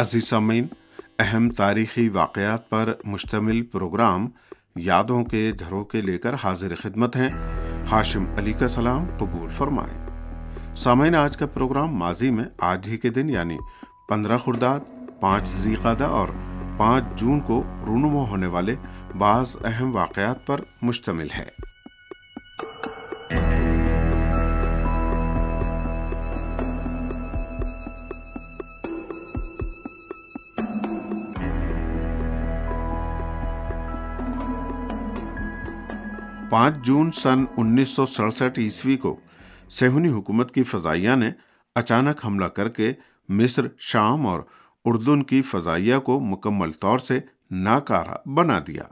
عزیز سامعین اہم تاریخی واقعات پر مشتمل پروگرام یادوں کے جھروں کے لے کر حاضر خدمت ہیں۔ ہاشم علی کا سلام قبول فرمائے سامعین، آج کا پروگرام ماضی میں آج ہی کے دن یعنی پندرہ خرداد، پانچ زیقادہ اور پانچ جون کو رونما ہونے والے بعض اہم واقعات پر مشتمل ہے پانچ جون سن انیس سو سڑسٹھ عیسوی کو سہونی حکومت کی فضائیہ نے اچانک حملہ کر کے مصر، شام اور اردن کی فضائیہ کو مکمل طور سے ناکارہ بنا دیا۔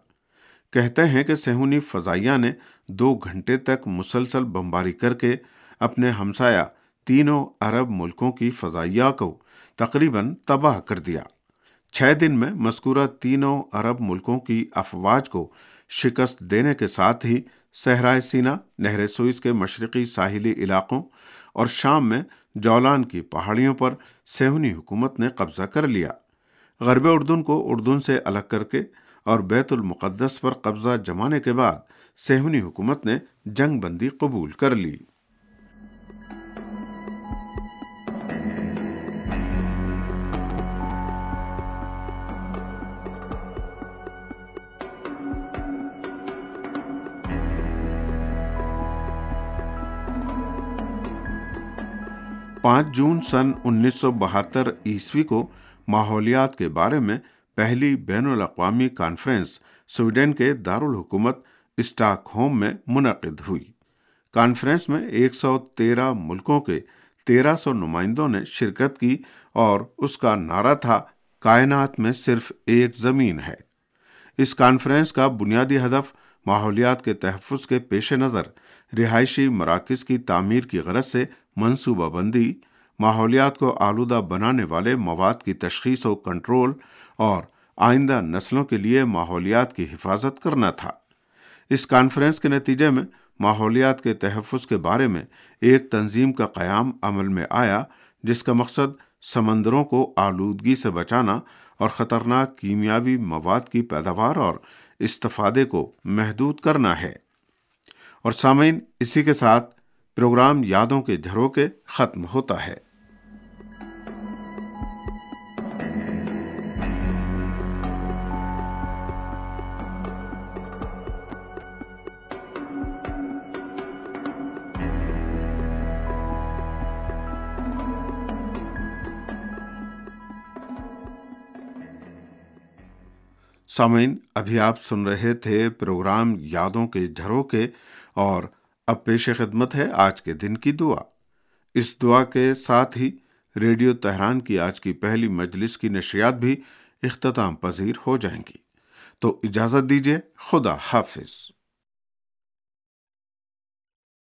کہتے ہیں کہ سہونی فضائیہ نے دو گھنٹے تک مسلسل بمباری کر کے اپنے ہمسایہ تینوں عرب ملکوں کی فضائیہ کو تقریباً تباہ کر دیا۔ چھ دن میں مذکورہ تینوں عرب ملکوں کی افواج کو شکست دینے کے ساتھ ہی صحرائے سینا، نہر سوئس کے مشرقی ساحلی علاقوں اور شام میں جولان کی پہاڑیوں پر سہونی حکومت نے قبضہ کر لیا۔ غرب اردن کو اردن سے الگ کر کے اور بیت المقدس پر قبضہ جمانے کے بعد سہونی حکومت نے جنگ بندی قبول کر لی۔ پانچ جون سن انیس سو بہتر عیسوی کو ماحولیات کے بارے میں پہلی بین الاقوامی کانفرنس سویڈن کے دارالحکومت اسٹاک ہوم میں منعقد ہوئی۔ کانفرنس میں ایک سو تیرہ ملکوں کے تیرہ سو نمائندوں نے شرکت کی اور اس کا نعرہ تھا، کائنات میں صرف ایک زمین ہے۔ اس کانفرنس کا بنیادی ہدف ماحولیات کے تحفظ کے پیش نظر رہائشی مراکز کی تعمیر کی غرض سے منصوبہ بندی، ماحولیات کو آلودہ بنانے والے مواد کی تشخیص و کنٹرول اور آئندہ نسلوں کے لیے ماحولیات کی حفاظت کرنا تھا۔ اس کانفرنس کے نتیجے میں ماحولیات کے تحفظ کے بارے میں ایک تنظیم کا قیام عمل میں آیا، جس کا مقصد سمندروں کو آلودگی سے بچانا اور خطرناک کیمیاوی مواد کی پیداوار اور استفادے کو محدود کرنا ہے۔ اور سامعین، اسی کے ساتھ پروگرام یادوں کے جھروکے ختم ہوتا ہے۔ سامعین، ابھی آپ سن رہے تھے پروگرام یادوں کے جھروں کے اور اب پیش خدمت ہے آج کے دن کی دعا۔ اس دعا کے ساتھ ہی ریڈیو تہران کی آج کی پہلی مجلس کی نشریات بھی اختتام پذیر ہو جائیں گی۔ تو اجازت دیجیے خدا حافظ۔